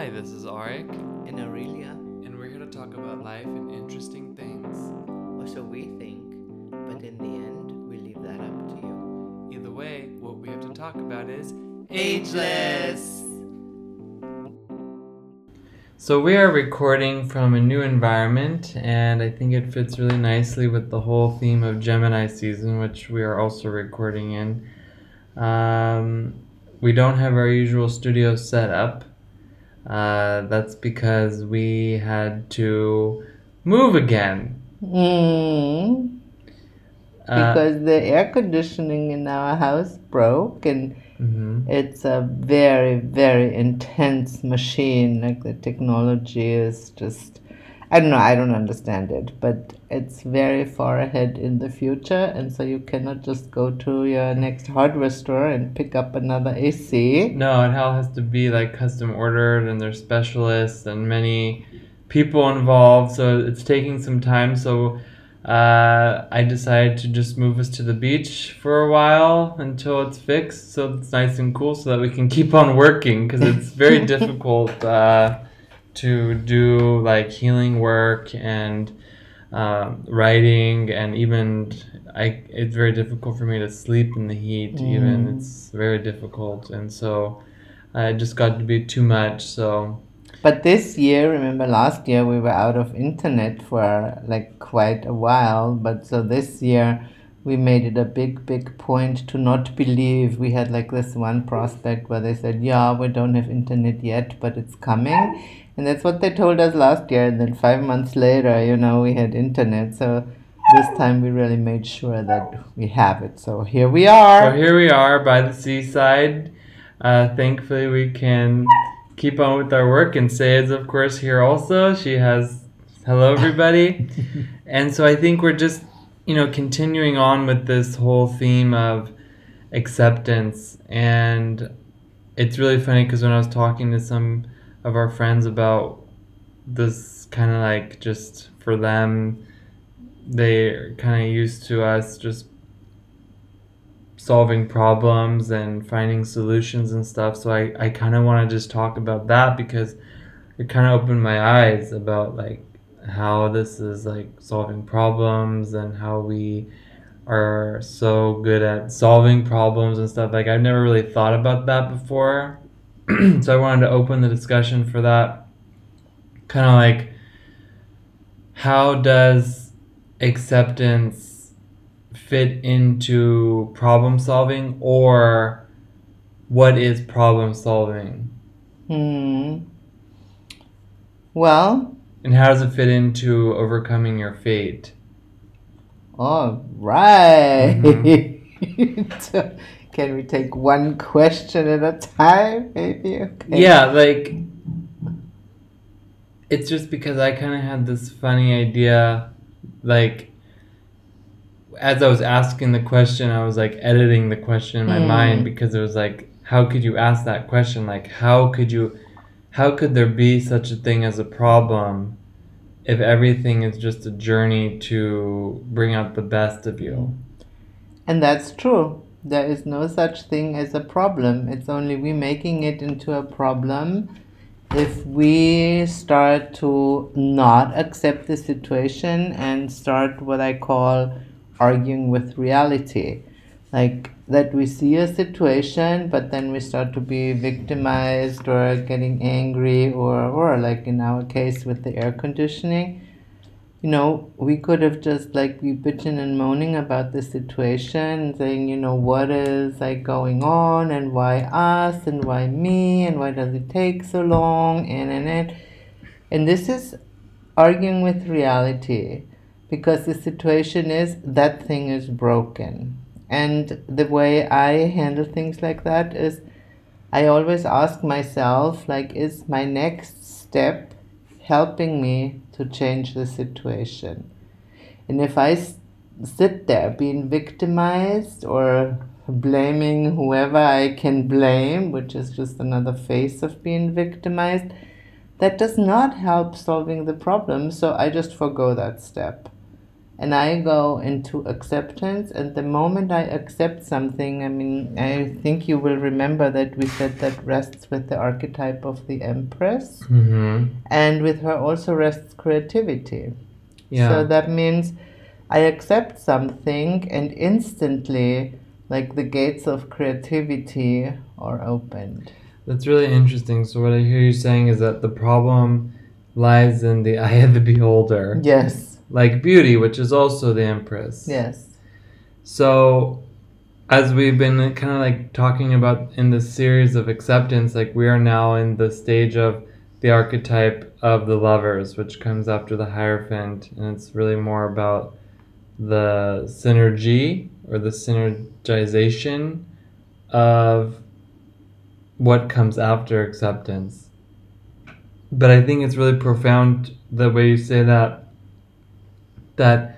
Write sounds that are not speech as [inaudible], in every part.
Hi, this is Arik, and Aurelia, and we're here to talk about life and interesting things. or so we think, but in the end, we leave that up to you. Either way, what we have to talk about is Ageless! So, we are recording from a new environment, and I think it fits really nicely with the whole theme of Gemini season, which we are also recording in. Um, we don't have our usual studio set up. Uh, that's because we had to move again. Mm, Uh, because the air conditioning in our house broke, and mhm. it's a very, very intense machine. Like the technology is just, I don't know, I don't understand it, but it's very far ahead in the future, and so you cannot just go to your next hardware store and pick up another AC. No, it all has to be like custom ordered, and there's specialists and many people involved, so it's taking some time. So uh, I decided to just move us to the beach for a while until it's fixed, so it's nice and cool, so that we can keep on working because it's very [laughs] difficult uh, to do like healing work and um, writing, and even I. It's very difficult for me to sleep in the heat. Even Mm. it's very difficult, and so. Uh, it just got to be too much. So But this year, remember last year we were out of internet for like quite a while. But so this year we made it a big, big point to not believe. We had like this one prospect where they said, Yeah, we don't have internet yet, but it's coming. And that's what they told us last year. And then five months later, you know, we had internet. So this time we really made sure that we have it. So here we are. So here we are by the seaside. Uh, thankfully, we can keep on with our work. And Say is, of course, here also. She has hello, everybody. [laughs] and so I think we're just, you know, continuing on with this whole theme of acceptance. And it's really funny because when I was talking to some of our friends about this kind of like just for them, they're kind of used to us just solving problems and finding solutions and stuff. So I, I kind of want to just talk about that because it kind of opened my eyes about like how this is like solving problems and how we are so good at solving problems and stuff. Like I've never really thought about that before. [clears throat] so I wanted to open the discussion for that. Kind of like how does acceptance fit into problem solving or what is problem solving Hmm. Well, and how does it fit into overcoming your fate All right. Mm-hmm. [laughs] Can we take one question at a time, maybe? Okay. yeah like it's just because i kind of had this funny idea like as i was asking the question i was like editing the question in my Mm. mind because it was like how could you ask that question like how could you how could there be such a thing as a problem if everything is just a journey to bring out the best of you And that's true. There is no such thing as a problem. It's only we making it into a problem if we start to not accept the situation and start what I call arguing with reality. Like that we see a situation, but then we start to be victimized or getting angry, or, or like in our case with the air conditioning you know, we could have just like be bitching and moaning about the situation saying, you know, what is like going on and why us and why me and why does it take so long and and and and this is arguing with reality because the situation is that thing is broken. And the way I handle things like that is I always ask myself like is my next step helping me to change the situation. And if I sit there being victimized or blaming whoever I can blame, which is just another face of being victimized, that does not help solving the problem. So I just forego that step. And I go into acceptance. And the moment I accept something, I mean, I think you will remember that we said that rests with the archetype of the Empress, Mm-hmm. and with her also rests creativity. Yeah. So that means I accept something, and instantly, like the gates of creativity are opened. That's really interesting. So what I hear you saying is that the problem lies in the [laughs] eye of the beholder, Yes, like beauty, which is also the empress. yes, So, as we've been kind of like talking about in this series of acceptance, like we are now in the stage of the archetype of the lovers, which comes after the Hierophant, and it's really more about the synergy or the synergization of what comes after acceptance. But I think it's really profound the way you say that that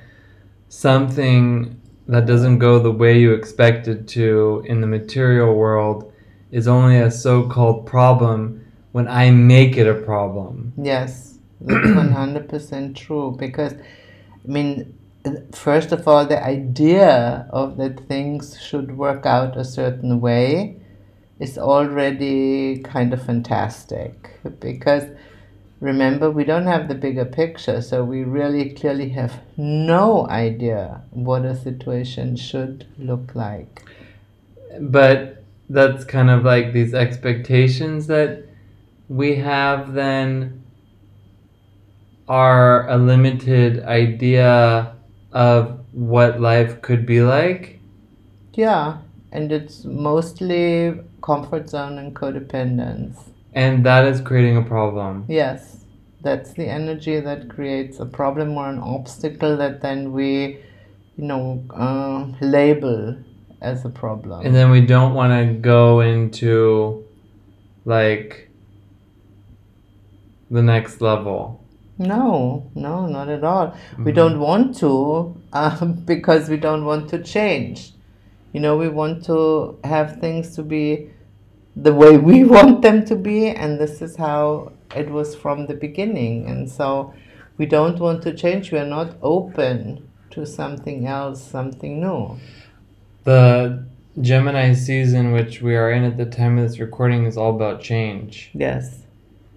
something that doesn't go the way you expect it to in the material world is only a so-called problem when I make it a problem. yes. That's 100% true because, I mean, first of all, the idea of that things should work out a certain way is already kind of fantastic because remember we don't have the bigger picture so we really clearly have no idea what a situation should look like But that's kind of like these expectations that we have then are a limited idea of what life could be like. yeah and it's mostly comfort zone and codependence And that is creating a problem. yes that's the energy that creates a problem or an obstacle that then we you know uh, label as a problem And then we don't want to go into like the next level. No, no, not at all. We Mhm. don't want to um, [laughs] because we don't want to change. You know, we want to have things to be the way we [laughs] want them to be, and this is how it was from the beginning. And so we don't want to change. We are not open to something else, something new. The Gemini season, which we are in at the time of this recording, is all about change. Yes.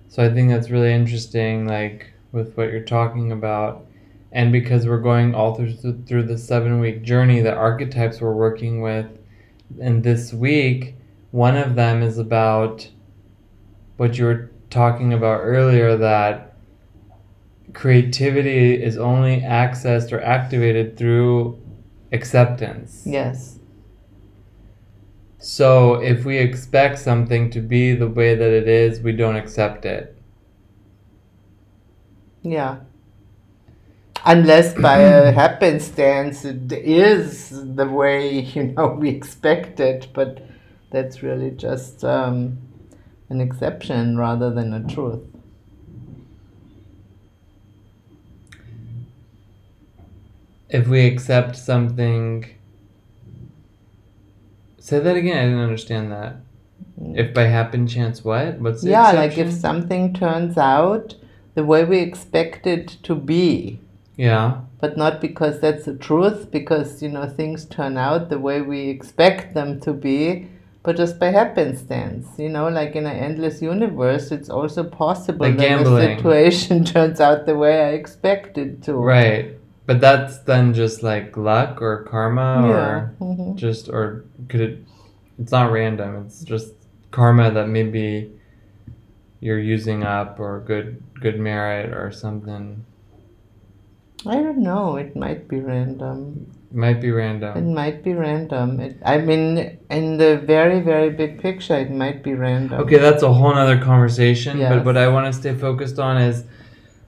So I think that's really interesting, like with what you're talking about. And because we're going all through through the seven week journey, the archetypes we're working with, and this week, one of them is about what you were talking about earlier that creativity is only accessed or activated through acceptance. Yes. So if we expect something to be the way that it is, we don't accept it. Yeah. Unless by a [clears throat] happenstance it is the way you know we expect it, but that's really just um, an exception rather than a truth. If we accept something. Say that again, I didn't understand that. If by happen chance what? What's the yeah, like if something turns out the way we expect it to be, Yeah. but not because that's the truth, because you know things turn out the way we expect them to be, but just by happenstance. You know, like in an endless universe, it's also possible Like that the situation [laughs] turns out the way I expected to. Right. But that's then just like luck or karma Yeah. or mhm. just or could it it's not random, it's just karma that maybe you're using up or good good merit or something. I don't know. It might be random. It might be random. It might be random. It, I mean, in the very, very big picture, it might be random. Okay, that's a whole nother conversation. But what I want to stay focused on is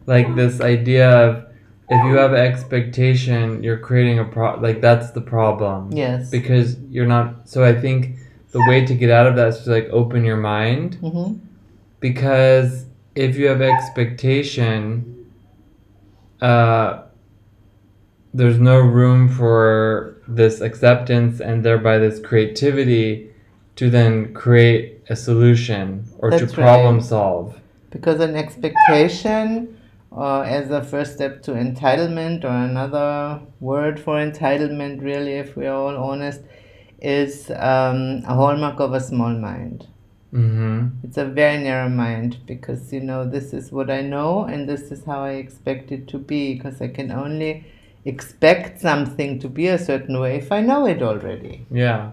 like this idea of if you have expectation, you're creating a pro like that's the problem. Yes. Because you're not so I think the way to get out of that is to like open your mind hmm because if you have expectation uh there's no room for this acceptance and thereby this creativity to then create a solution or to problem right. solve Because an expectation uh, as a first step to entitlement, or another word for entitlement, really, if we're all honest, is um, a hallmark of a small mind. Mm-hmm. It's a very narrow mind because, you know, this is what I know and this is how I expect it to be because I can only expect something to be a certain way if I know it already. Yeah.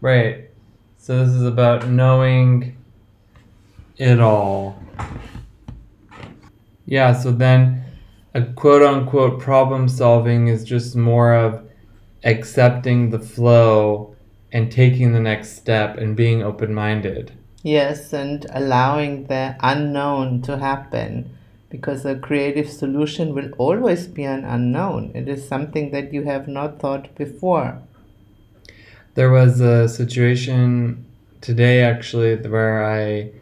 Right. So this is about knowing it all. Yeah, so then a quote unquote problem solving is just more of accepting the flow and taking the next step and being open minded. Yes, and allowing the unknown to happen because a creative solution will always be an unknown. It is something that you have not thought before. There was a situation today actually where I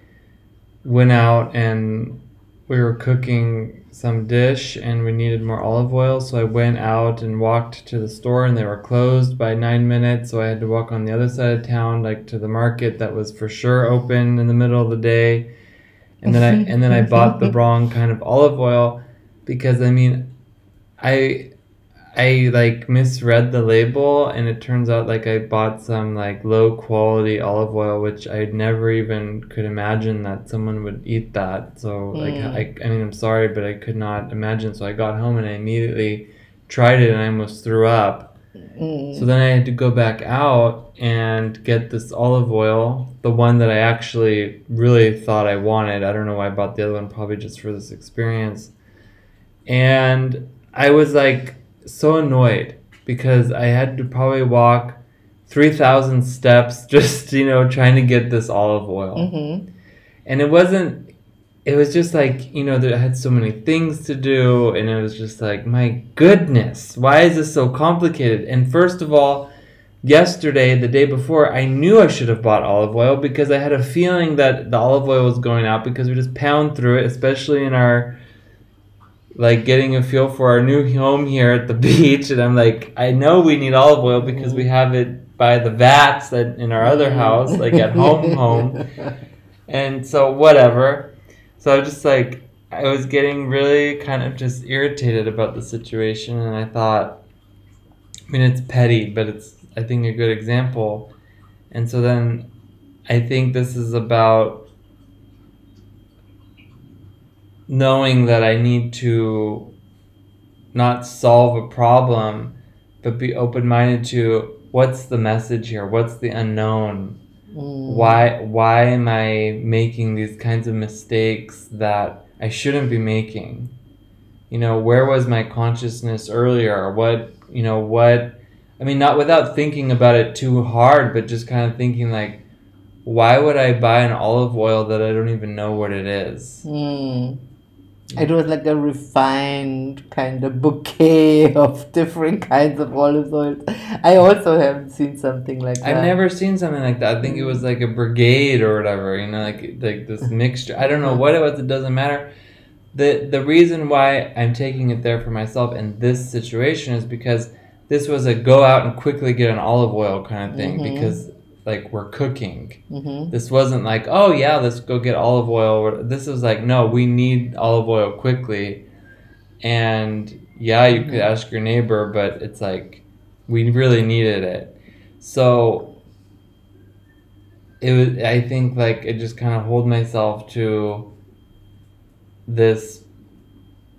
went out and we were cooking some dish and we needed more olive oil so i went out and walked to the store and they were closed by nine minutes so i had to walk on the other side of town like to the market that was for sure open in the middle of the day and then i [laughs] and then i bought the wrong kind of olive oil because i mean i I like misread the label and it turns out like I bought some like low quality olive oil which I never even could imagine that someone would eat that. So like Mm. I I mean I'm sorry but I could not imagine so I got home and I immediately tried it and I almost threw up. Mm. So then I had to go back out and get this olive oil, the one that I actually really thought I wanted. I don't know why I bought the other one, probably just for this experience. And I was like so annoyed because I had to probably walk 3,000 steps [laughs] just, you know, trying to get this olive oil. Mhm. And it wasn't, it was just like, you know, that I had so many things to do. And it was just like, my goodness, why is this so complicated? And first of all, yesterday, the day before, I knew I should have bought olive oil because I had a feeling that the olive oil was going out because we just pound through it, especially in our like getting a feel for our new home here at the [laughs] beach and I'm like I know we need olive oil because we have it by the vats that in our other house like at home home [laughs] and so whatever so I was just like I was getting really kind of just irritated about the situation and I thought I mean it's petty but it's I think a good example and so then I think this is about knowing that I need to not solve a problem, but be open minded to what's the message here? What's the unknown? Mm. Why why am I making these kinds of mistakes that I shouldn't be making? You know, where was my consciousness earlier? What you know, what I mean not without thinking about it too hard, but just kind of thinking like why would I buy an olive oil that I don't even know what it is? Mm. It was like a refined kind of bouquet [laughs] of different kinds of olive oils. I also haven't seen something like that. I've never seen something like that. I think it was like a brigade or whatever, you know, like like this [laughs] mixture. I don't know what it was. It doesn't matter. the The reason why I'm taking it there for myself in this situation is because this was a go out and quickly get an olive oil kind of thing Mhm. because like we're cooking. hmm This wasn't like oh yeah let's go get olive oil. This was like no we need olive oil quickly, and yeah you could Mhm. ask your neighbor, but it's like we really needed it. So it was I think like it just kind of hold myself to this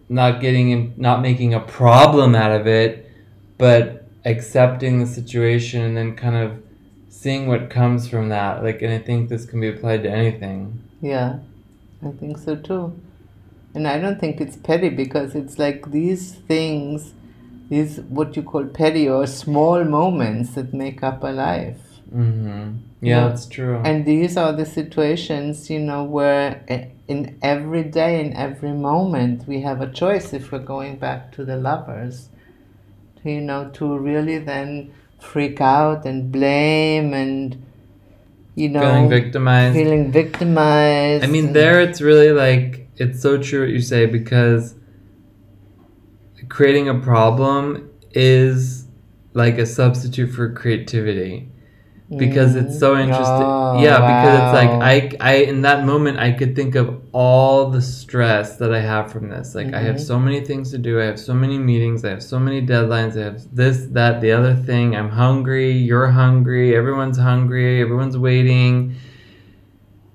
not getting in, not making a problem out of it, but accepting the situation and then kind of seeing what comes from that. Like, and I think this can be applied to anything. Yeah, I think so too. And I don't think it's petty because it's like these things, these what you call petty or small moments that make up a life. Mm-hmm. Yeah, Yeah. that's true. And these are the situations, you know, where in every day, in every moment, we have a choice if we're going back to the lovers, to, you know, to really then freak out and blame and, you know, Feeling victimized. feeling victimized. I mean, there it's really like it's so true what you say because creating a problem is like a substitute for creativity. Because it's so interesting. Oh, yeah, because it's like I I in that moment I could think of all the stress that I have from this. Like I have Mhm. so many things to do. I have so many meetings. I have so many deadlines. I have this, that, the other thing. I'm hungry. You're hungry. Everyone's hungry. Everyone's waiting.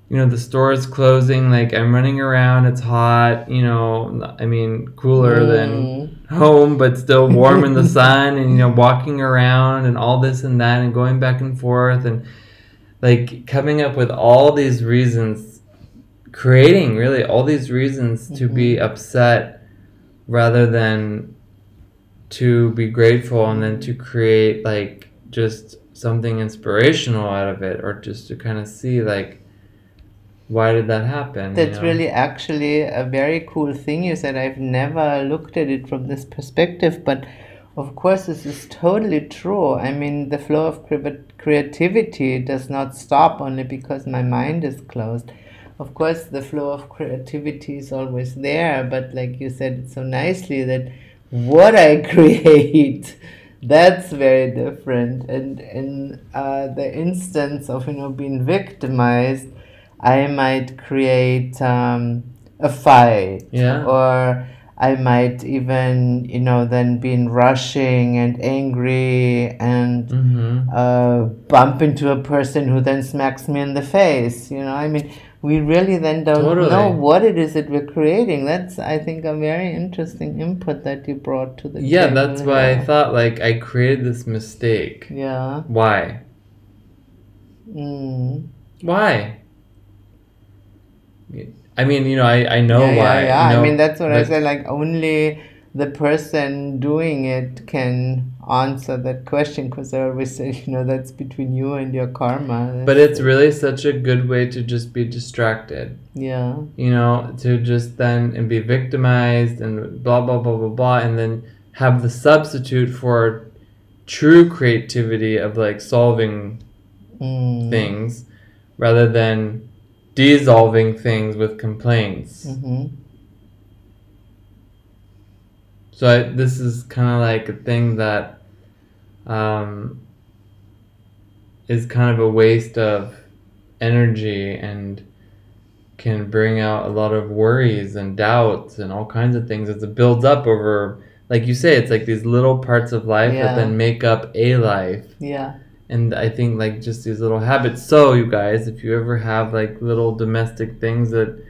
You know the store is closing. Like I'm running around. It's hot. You know, I mean cooler than Mm. Home but still warm in the [laughs] sun and you know walking around and all this and that and going back and forth and like coming up with all these reasons creating really all these reasons to be mm-hmm. upset rather than to be grateful and then to mm-hmm. create like just something inspirational out of it or just to kind of see like why did that happen you That's know? really actually a very cool thing you said. I've never looked at it from this perspective, but of course, this is totally true. I mean, the flow of creativity does not stop only because my mind is closed. Of course, the flow of creativity is always there, but like you said so nicely, that what I [laughs] create. That's very different. And in uh, the instance of you know being victimized, I might create um, a fight, Yeah. or I might even, you know, then be in rushing and angry and Mhm. uh, bump into a person who then smacks me in the face. You know, I mean, we really then don't Totally. know what it is that we're creating. That's, I think, a very interesting input that you brought to the yeah table. that's why i thought like i created this mistake Yeah. why Mm. why i mean you know i, I know yeah, why Yeah, yeah. you know, I mean, that's what I said. Like, only the person doing it can answer that question because I always say, [laughs] you know, that's between you and your karma. but That's it's really such a good way to just be distracted Yeah. you know to just then and be victimized and blah blah blah blah blah and then have the substitute for true creativity of like solving Mm. things rather than dissolving things with complaints hmm So I, this is kind of like a thing that um, is kind of a waste of energy and can bring out a lot of worries and doubts and all kinds of things as it builds up over, like you say, it's like these little parts of life Yeah. that then make up a life. Yeah. And I think like just these little habits. So you guys, if you ever have like little domestic things that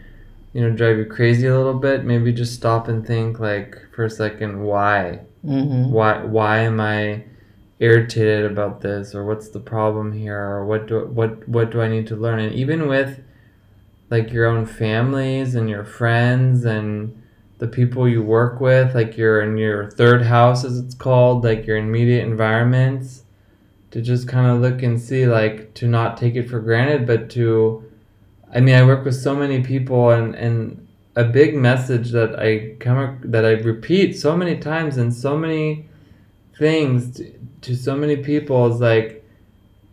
you know drive you crazy a little bit, maybe just stop and think like for a second, why? hmm Why why am I irritated about this or what's the problem here or what do what what do I need to learn? And even with like your own families and your friends and the people you work with, like you're in your third house as it's called, like your immediate environments, to just kind of look and see like to not take it for granted, but to I mean I work with so many people and and a big message that I come that I repeat so many times in so many things to, to so many people is like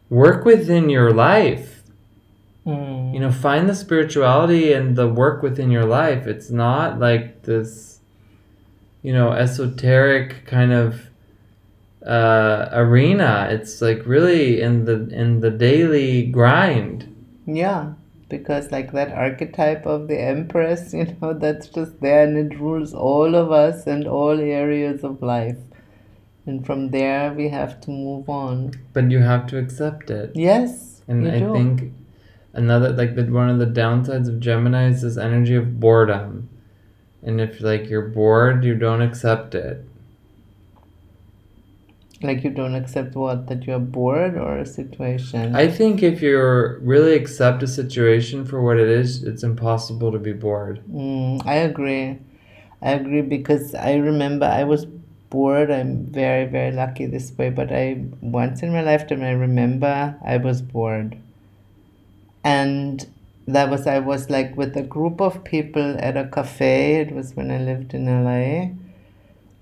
work within your life Mm. you know find the spirituality and the work within your life it's not like this you know esoteric kind of uh, arena it's like really in the in the daily grind Yeah. Because, like, that archetype of the Empress, [laughs] you know, that's just there and it rules all of us and all areas of life. And from there, we have to move on. but you have to accept it Yes. and i do. think another like the one of the downsides of gemini is this energy of boredom and if like you're bored you don't accept it Like you don't accept what? That you're bored or a situation? I think if you really accept a situation for what it is, it's impossible to be bored. Mm, I agree. I agree because I remember I was bored. I'm very, very lucky this way, but I once in my lifetime I remember I was bored. And that was I was like with a group of people at a cafe. It was when I lived in LA.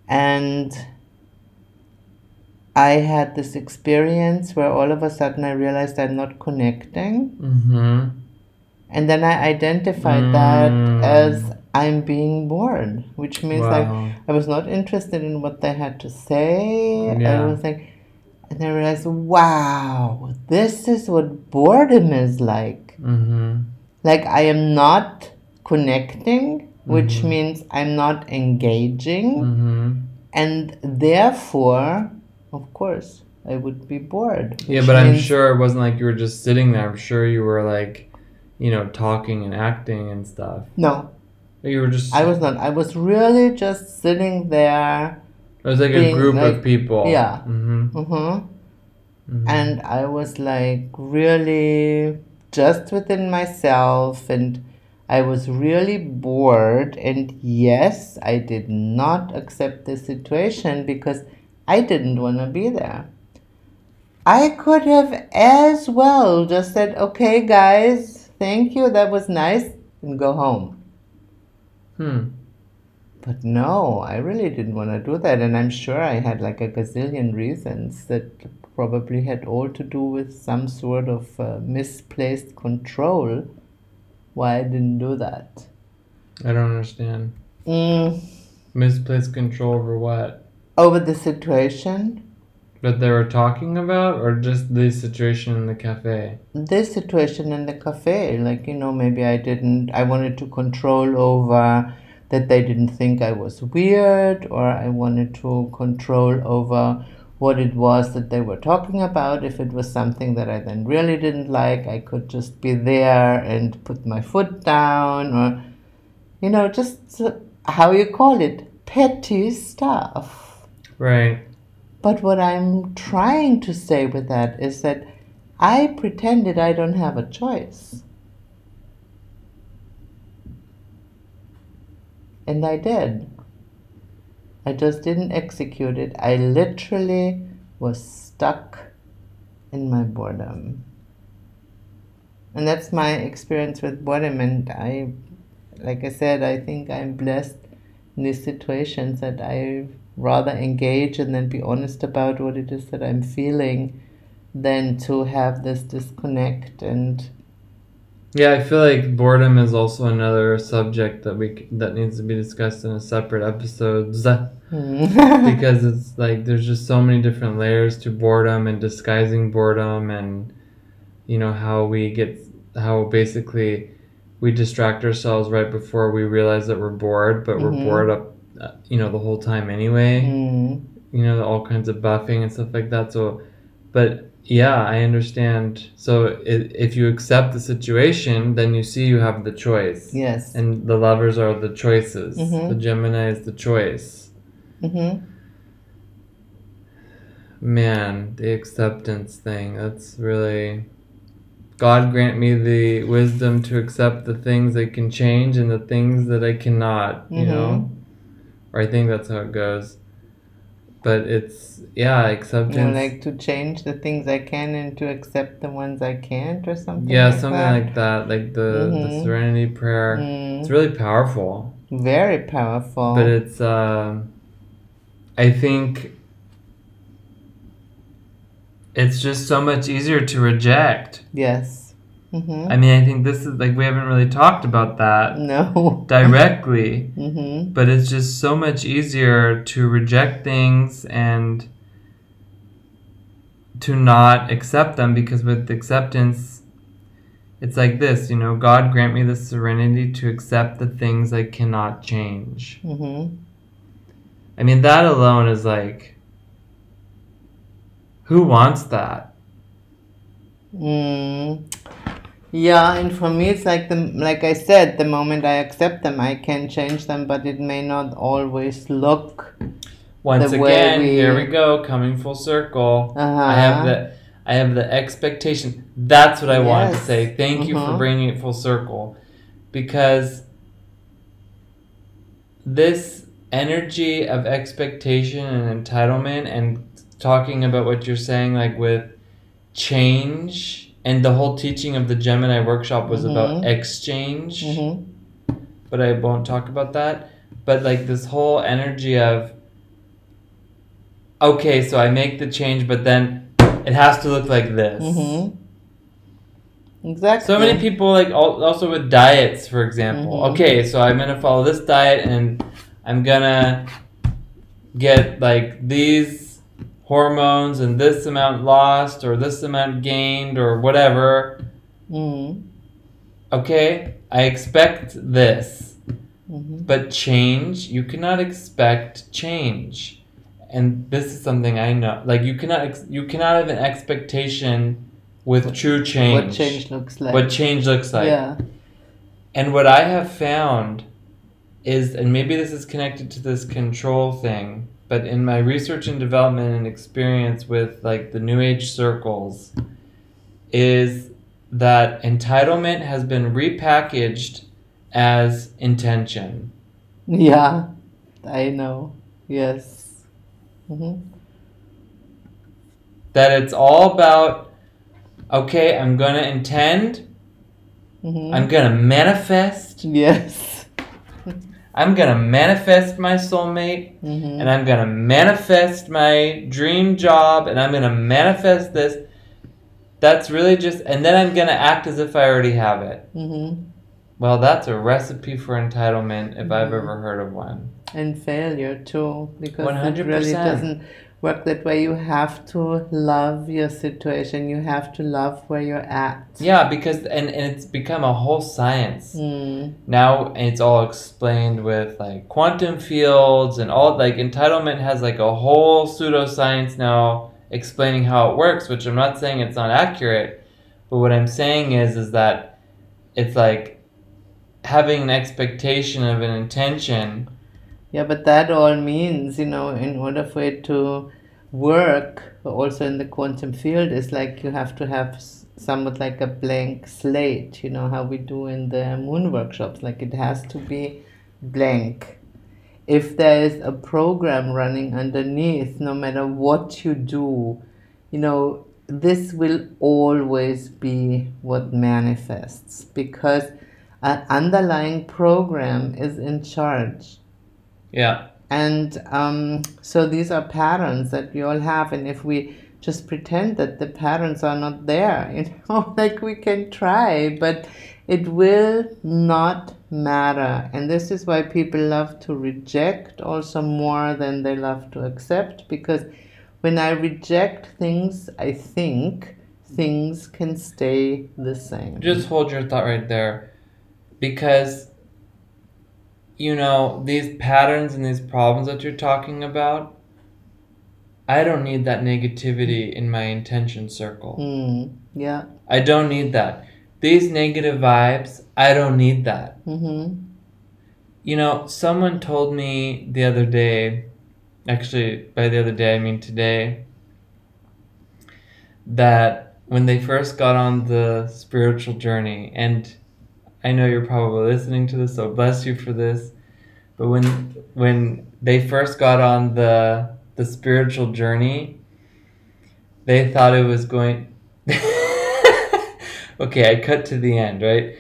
And I had this experience where all of a sudden I realized I'm not connecting. Mm-hmm. And then I identified Mm. that as I'm being bored, which means like I was not interested in what they had to say. I was like, And I realized, wow, this is what boredom is like. Mm-hmm. Like I am not connecting, which Mhm. means I'm not engaging, Mm-hmm. and therefore, of course, I would be bored. Yeah, but I'm sure it wasn't like you were just sitting there. I'm sure you were like, you know, talking and acting and stuff. No, You were just. I was not. I was really just sitting there. It was like a group like- of people. yeah. Mm-hmm. Mm-hmm. And I was like really just within myself, and I was really bored. And yes, I did not accept the situation because I didn't want to be there. I could have as well just said, okay, guys, thank you, that was nice, and go home. Hmm. But no, I really didn't want to do that. And I'm sure I had like a gazillion reasons that probably had all to do with some sort of uh, misplaced control why I didn't do that. I don't understand. Mm, Misplaced control over what? Over the situation, That they were talking about, or just the situation in the cafe? this situation in the cafe, like, you know, maybe I didn't, I wanted to control over that they didn't think I was weird, or I wanted to control over what it was that they were talking about. If it was something that I then really didn't like, I could just be there and put my foot down, or, you know, just how you call it, petty stuff. Right. But what I'm trying to say with that is that I pretended I don't have a choice. And I did. I just didn't execute it. I literally was stuck in my boredom. And that's my experience with boredom. And I, like I said, I think I'm blessed in these situations that I rather engage and then be honest about what it is that I'm feeling than to have this disconnect and Yeah, I feel like boredom is also another subject that we that needs to be discussed in a separate episode [laughs] [laughs] because it's like there's just so many different layers to boredom and disguising boredom and you know how we get how basically we distract ourselves right before we realize that we're bored, but we're Mhm. bored up uh, you know the whole time anyway. Mm, you know all kinds of buffing and stuff like that. So but yeah i understand. So i if you accept the situation then you see you have the choice. Yes. and the lovers are the choices. Mhm. the gemini is the choice. Hmm man the acceptance thing that's really god grant me the wisdom to accept the things i can change and the things that i cannot you know or i think that's how it goes but it's yeah acceptance You like to change the things I can and to accept the ones I can't or something. Yeah, like something that. like that, like the, the Mhm. Serenity Prayer. Mm, It's really powerful, very powerful. but it's. Uh, I think it's just so much easier to reject. yes. Hmm I mean, I think this is like we haven't really talked about that No. [laughs] directly, hmm but it's just so much easier to reject things and to not accept them because with acceptance it's like this you know god grant me the serenity to accept the things i cannot change. Hmm i mean that alone is like who wants that? Mm. Yeah, and for me, it's like the like I said, the moment I accept them, I can change them, but it may not always look. once The way again we- here we go coming full circle Uh-huh. i have the i have the expectation that's what i wanted to Yes. say thank you for Mhm. bringing it full circle because this energy of expectation and entitlement and talking about what you're saying like with change and the whole teaching of the gemini workshop was about Mhm. exchange hmm but i won't talk about that but like this whole energy of okay so i make the change but then it has to look like this Mm-hmm. Exactly. so many people like also with diets for example Mhm. okay so i'm gonna follow this diet and i'm gonna get like these hormones and this amount lost or this amount gained or whatever. Mm. Okay, I expect this. hmm But change, you cannot expect change. And this is something I know. Like you cannot ex- you cannot have an expectation with true change. What change looks like. What change looks like. yeah. And what I have found is, and maybe this is connected to this control thing, but in my research and development and experience with like the New Age circles, is that entitlement has been repackaged as intention. Yeah. I know. Yes. hmm That it's all about, okay, I'm gonna intend, hmm I'm gonna manifest, Yes. I'm gonna manifest my soulmate, hmm and I'm gonna manifest my dream job and I'm gonna manifest this. That's really just, and then I'm gonna act as if I already have it. hmm Well, that's a recipe for entitlement if I've Mhm. ever heard of one. And failure too, because it 100%. really doesn't work that way. You have to love your situation. You have to love where you're at. Yeah, because, and, and it's become a whole science. Mm. Now it's all explained with like quantum fields and all, like entitlement has like a whole pseudoscience now explaining how it works, which I'm not saying it's not accurate, but what I'm saying is, is that it's like having an expectation of an intention. Yeah, but that all means, you know, in order for it to work, also in the quantum field, is like you have to have somewhat like a blank slate, you know, how we do in the moon workshops. Like it has to be blank. If there is a program running underneath, no matter what you do, you know, this will always be what manifests because an underlying program is in charge. Yeah. And um, so these are patterns that we all have, and if we just pretend that the patterns are not there, [laughs] you know, like we can try, but it will not matter. And this is why people love to reject also more than they love to accept, because when I reject things, I think things can stay the same. Just hold your thought right there. Because, you know, these patterns and these problems that you're talking about, I don't need that negativity in my intention circle. Mm, yeah. I don't need that. These negative vibes, I don't need that. Mm-hmm. You know, someone told me the other day, actually, by the other day, I mean today, that when they first got on the spiritual journey, and I know you're probably listening to this, so bless you for this, but when when they first got on the the spiritual journey, they thought it was going. [laughs] okay, I cut to the end, right?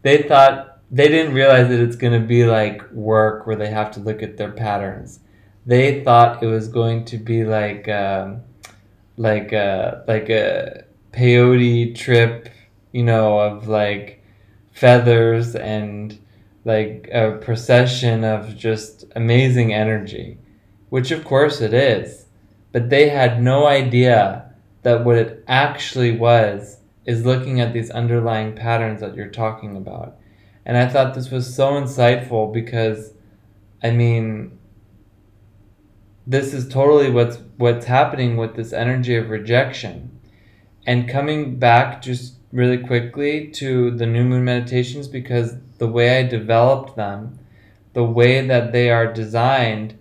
They thought they didn't realize that it's going to be like work where they have to look at their patterns. They thought it was going to be like um, like a like a peyote trip, you know, of like feathers and like a procession of just amazing energy, which of course it is. But they had no idea that what it actually was is looking at these underlying patterns that you're talking about. And I thought this was so insightful because I mean this is totally what's what's happening with this energy of rejection. And coming back just really quickly to the new moon meditations because the way I developed them, the way that they are designed,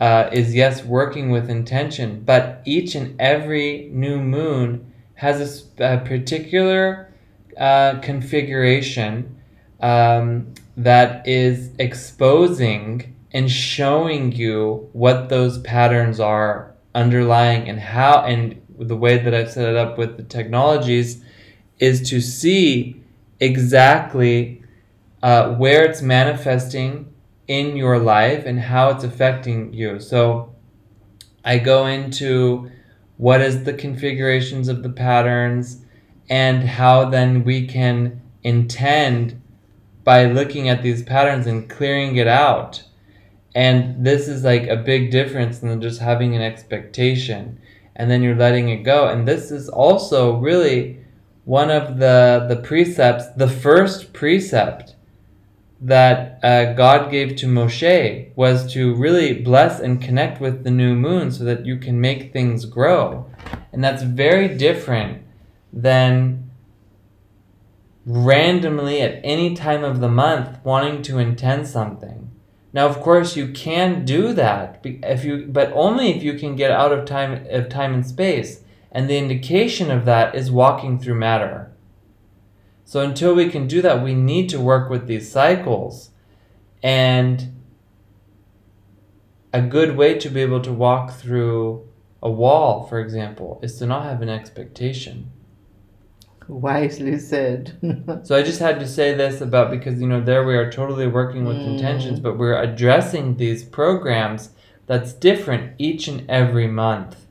uh, is yes, working with intention, but each and every new moon has a, a particular uh, configuration um, that is exposing and showing you what those patterns are underlying and how and the way that I've set it up with the technologies is to see exactly uh, where it's manifesting in your life and how it's affecting you. So I go into what is the configurations of the patterns and how then we can intend by looking at these patterns and clearing it out. And this is like a big difference than just having an expectation. and then you're letting it go. And this is also really one of the the precepts, the first precept that uh, God gave to Moshe was to really bless and connect with the new moon so that you can make things grow. And that's very different than randomly at any time of the month wanting to intend something. Now, of course, you can do that if you, but only if you can get out of time of time and space. And the indication of that is walking through matter. So until we can do that, we need to work with these cycles. And a good way to be able to walk through a wall, for example, is to not have an expectation. Wisely said. [laughs] so I just had to say this about because you know there we are totally working with mm. intentions, but we're addressing these programs that's different each and every month,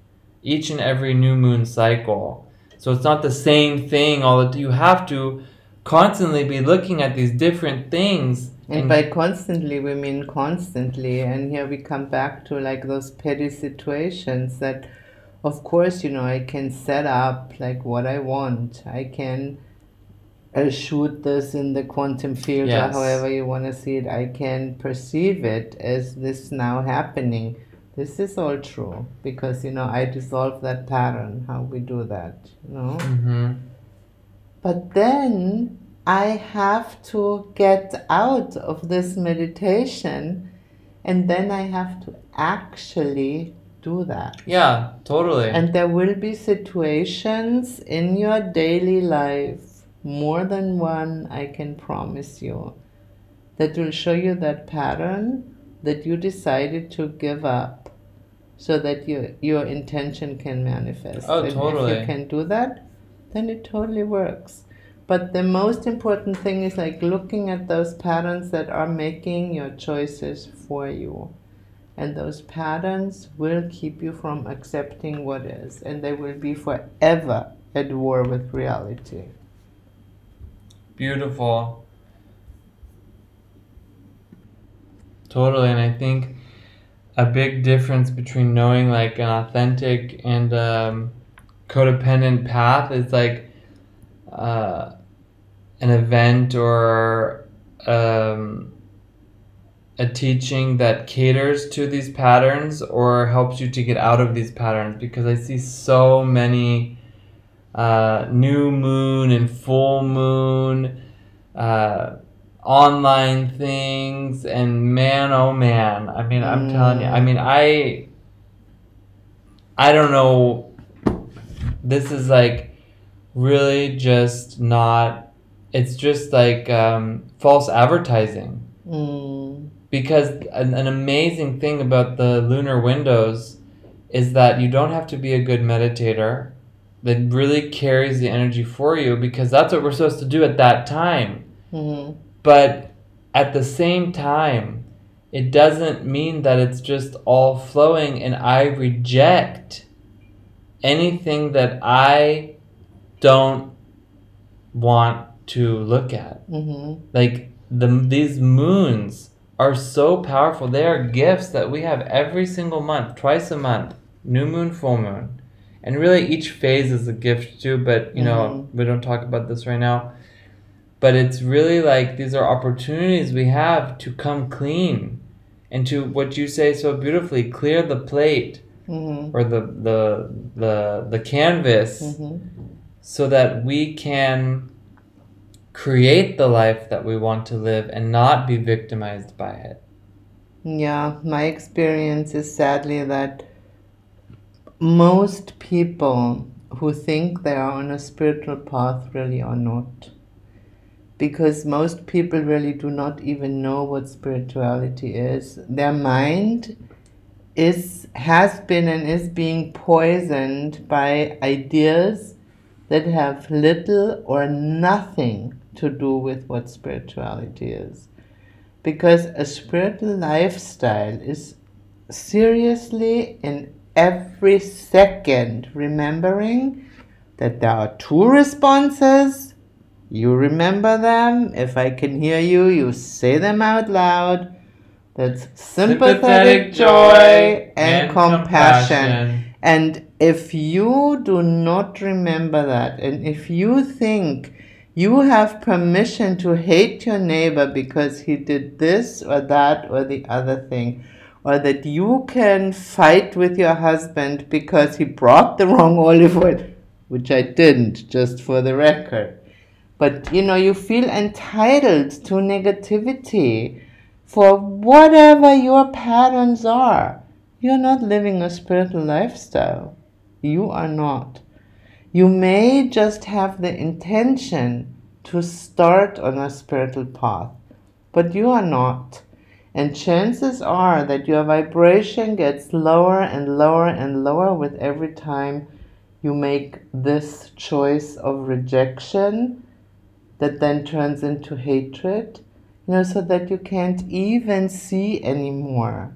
each and every new moon cycle. So it's not the same thing all the you have to constantly be looking at these different things. And, and by constantly we mean constantly and here we come back to like those petty situations that of course, you know, I can set up like what I want. I can uh, shoot this in the quantum field yes. or however you want to see it. I can perceive it as this now happening. This is all true because, you know, I dissolve that pattern, how we do that, you know. Mm-hmm. But then I have to get out of this meditation and then I have to actually do that. Yeah, totally. And there will be situations in your daily life, more than one, I can promise you, that will show you that pattern that you decided to give up so that your your intention can manifest. Oh, and totally. If you can do that, then it totally works. But the most important thing is like looking at those patterns that are making your choices for you and those patterns will keep you from accepting what is, and they will be forever at war with reality. Beautiful. Totally, and I think a big difference between knowing like an authentic and um, codependent path is like uh, an event or um, a teaching that caters to these patterns or helps you to get out of these patterns. Because I see so many uh, new moon and full moon uh, online things and man oh man I mean I'm mm. telling you I mean I I don't know this is like really just not it's just like um, false advertising mm because an, an amazing thing about the lunar windows is that you don't have to be a good meditator that really carries the energy for you because that's what we're supposed to do at that time. Mm-hmm. But at the same time, it doesn't mean that it's just all flowing, and I reject anything that I don't want to look at. Mm-hmm. Like the these moons are so powerful. They are gifts that we have every single month, twice a month, new moon, full moon. And really each phase is a gift too, but you know, mm-hmm. we don't talk about this right now. But it's really like these are opportunities we have to come clean and to what you say so beautifully, clear the plate mm-hmm. or the the the the canvas mm-hmm. so that we can create the life that we want to live and not be victimized by it. Yeah, my experience is sadly that most people who think they are on a spiritual path really are not. Because most people really do not even know what spirituality is. Their mind is has been and is being poisoned by ideas that have little or nothing to do with what spirituality is. Because a spiritual lifestyle is seriously in every second remembering that there are two responses. You remember them. If I can hear you, you say them out loud. That's sympathetic, sympathetic joy and, and compassion. compassion. And if you do not remember that, and if you think you have permission to hate your neighbor because he did this or that or the other thing, or that you can fight with your husband because he brought the wrong olive oil, which I didn't, just for the record. But you know, you feel entitled to negativity for whatever your patterns are. You're not living a spiritual lifestyle. You are not. You may just have the intention to start on a spiritual path, but you are not. And chances are that your vibration gets lower and lower and lower with every time you make this choice of rejection that then turns into hatred, you know, so that you can't even see anymore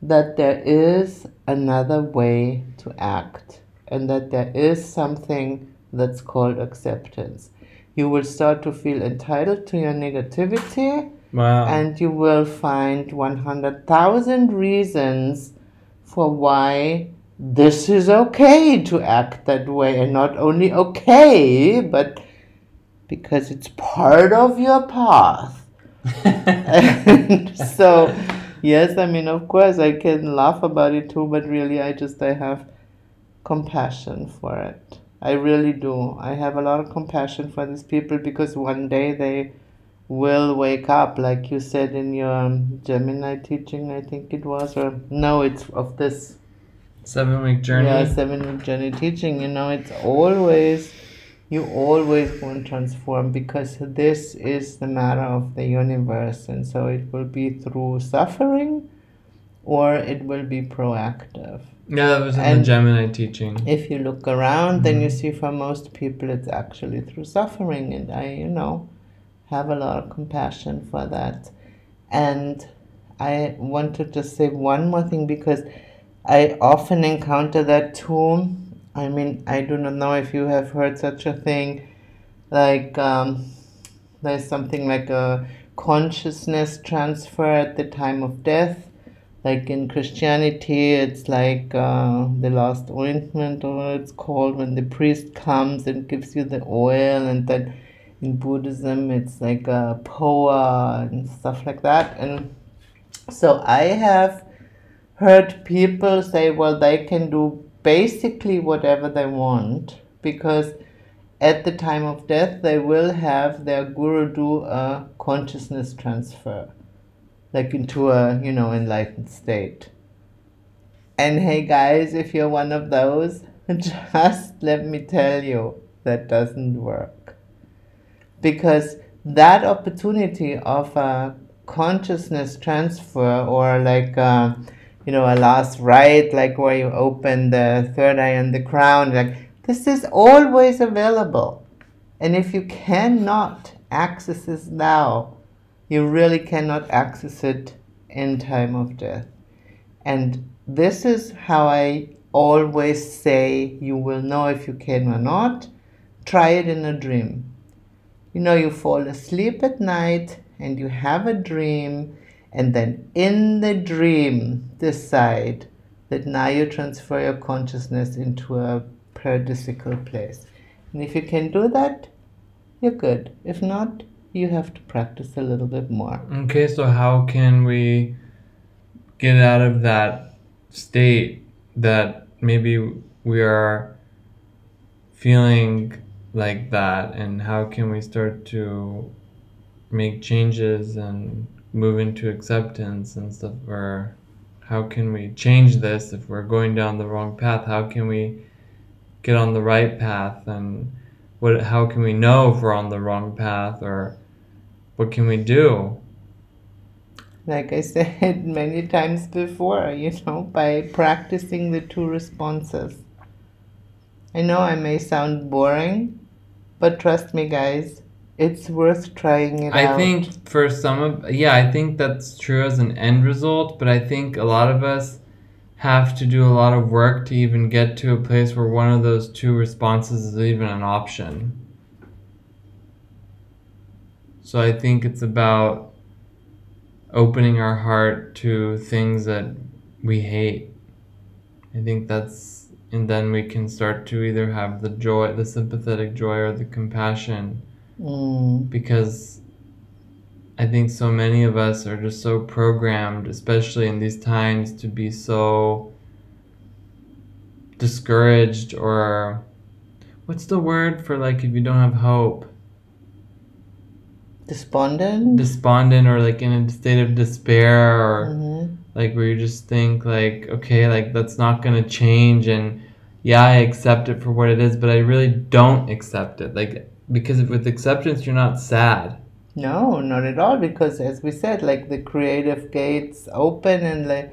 that there is another way to act and that there is something that's called acceptance. You will start to feel entitled to your negativity Wow. and you will find 100,000 reasons for why this is okay to act that way and not only okay but because it's part of your path. And [laughs] so yes i mean of course i can laugh about it too but really i just i have compassion for it. I really do. I have a lot of compassion for these people because one day they will wake up like you said in your um, gemini teaching i think it was or no it's of this Seven week journey. yeah seven week journey teaching you know it's always you always want to transform because this is the matter of the universe and so it will be through suffering or it will be proactive. Yeah, that was in the Gemini teaching. if you look around then you mm-hmm. see for most people it's actually through suffering and i you know have a lot of compassion for that. And i wanted to say one more thing because i often encounter that too i mean i do not know if you have heard such a thing like um, there's something like a consciousness transfer at the time of death like in Christianity, it's like uh, the last ointment, or it's called, when the priest comes and gives you the oil, and then in Buddhism, it's like a phowa and stuff like that. And so I have heard people say, well, they can do basically whatever they want because at the time of death, they will have their guru do a consciousness transfer like into a you know enlightened state. And hey guys if you're one of those [laughs] just let me tell you that doesn't work. Because that opportunity of a consciousness transfer or like uh, you know a last rite like where you open the third eye and the crown like this is always available and if you cannot access this now you really cannot access it in time of death. And this is how I always say you will know if you can or not. Try it in a dream. You know, you fall asleep at night and you have a dream, and then in the dream, decide that now you transfer your consciousness into a paradisical place. And if you can do that, you're good. If not, you have to practice a little bit more. Okay, so how can we get out of that state that maybe we are feeling like that and how can we start to make changes and move into acceptance and stuff or how can we change this if we're going down the wrong path? How can we get on the right path? And what how can we know if we're on the wrong path or what can we do? Like I [laughs] said many times before, you know, by practicing the two responses. I know I may sound boring, but trust me, guys, it's worth trying it I out. think for some of yeah, I think that's true as an end result, but I think a lot of us have to do a lot of work to even get to a place where one of those two responses is even an option. So I think it's about opening our heart to things that we hate. I think that's and then we can start to either have the joy, the sympathetic joy, or the compassion. Mm. Because I think so many of us are just so programmed, especially in these times, to be so discouraged or what's the word for like if you don't have hope? Despondent? Despondent or like in a state of despair or Mhm. like where you just think like okay like that's not going to change and yeah i accept it for what it is but i really don't accept it like because with acceptance you're not sad No, not at all. Because as we said, like the creative gates open and like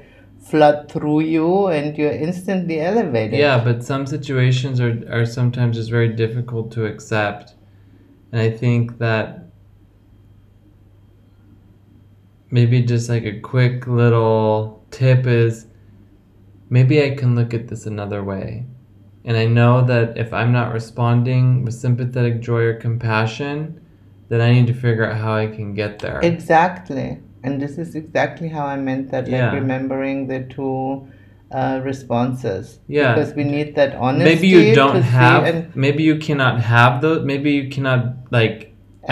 flood through you, and you're instantly elevated. yeah but some situations are, are sometimes just very difficult to accept and i think that maybe just like a quick little tip is maybe i can look at this another way and i know that if i'm not responding with sympathetic joy or compassion then i need to figure out how i can get there Exactly. And this is exactly how I meant that, like Yeah. remembering the two uh, responses. Yeah. Because we need that honesty. maybe you don't have and maybe you cannot have those maybe you cannot like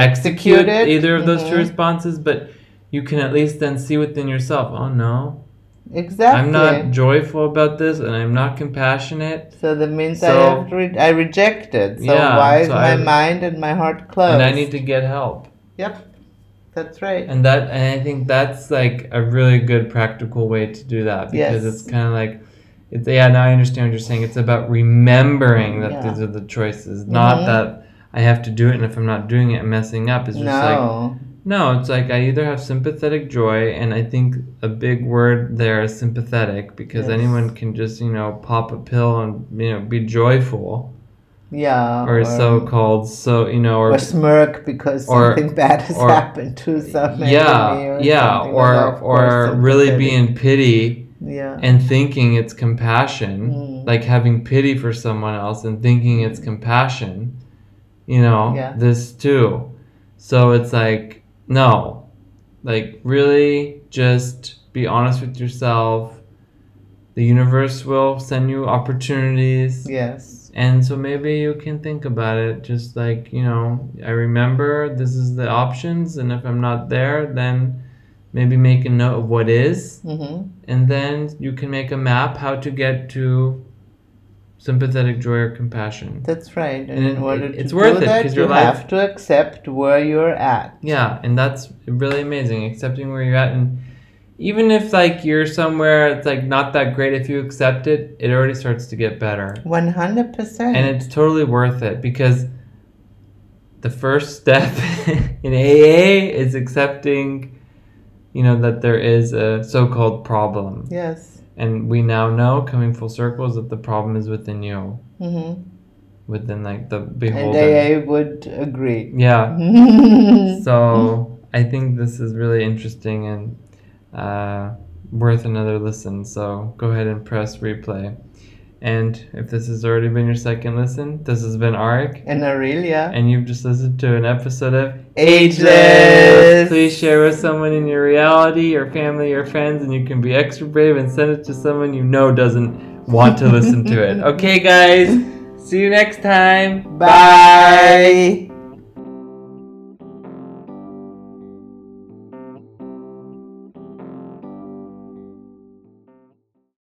execute execute either of those two Mhm. responses but you can at least then see within yourself oh no Exactly. i'm not joyful about this and i'm not compassionate So that means I have to re- I reject it. So Yeah, why is so my I- mind and my heart closed? and i need to get help Yep. That's right. and that and i think that's like a really good practical way to do that because Yes. it's kind of like it's yeah now i understand what you're saying it's about remembering that Yeah. these are the choices not Mhm. that i have to do it and if i'm not doing it i'm messing up it's just like no. It's like I either have sympathetic joy, and I think a big word there is sympathetic because Yes. anyone can just, you know, pop a pill and, you know, be joyful yeah. or so called, so, you know, or, or smirk because or- something bad has or- happened to some enemy yeah, or yeah, or, like that, or really be in pity yeah and thinking it's compassion, Mm. like having pity for someone else and thinking it's compassion, you know, Yeah. this too. So it's like, no, like really just be honest with yourself. The universe will send you opportunities. yes. And so maybe you can think about it. Just like, you know, I remember this is the options, and if I'm not there, then maybe make a note of what is, hmm and then you can make a map how to get to sympathetic joy or compassion. that's right and, And in it- order it- to it's do worth it, that 'cause you life- have to accept where you're at Yeah, and that's really amazing, accepting where you're at. And even if like you're somewhere it's like not that great, if you accept it, it already starts to get better. 100% And it's totally worth it because the first step [laughs] in AA is accepting, you know, that there is a so called problem. yes And we now know, coming full circle, is that the problem is within you, hmm within like the beholder and. AA would agree Yeah. so [laughs] So I think this is really interesting and uh, worth another listen. So go ahead and press replay. And if this has already been your second listen, this has been Arik. and Aurelia And you've just listened to an episode of Ageless. Please share with someone in your reality, your family, your friends, and you can be extra brave and send it to someone you know doesn't want to listen to it. [laughs] Okay, guys. See you next time. Bye.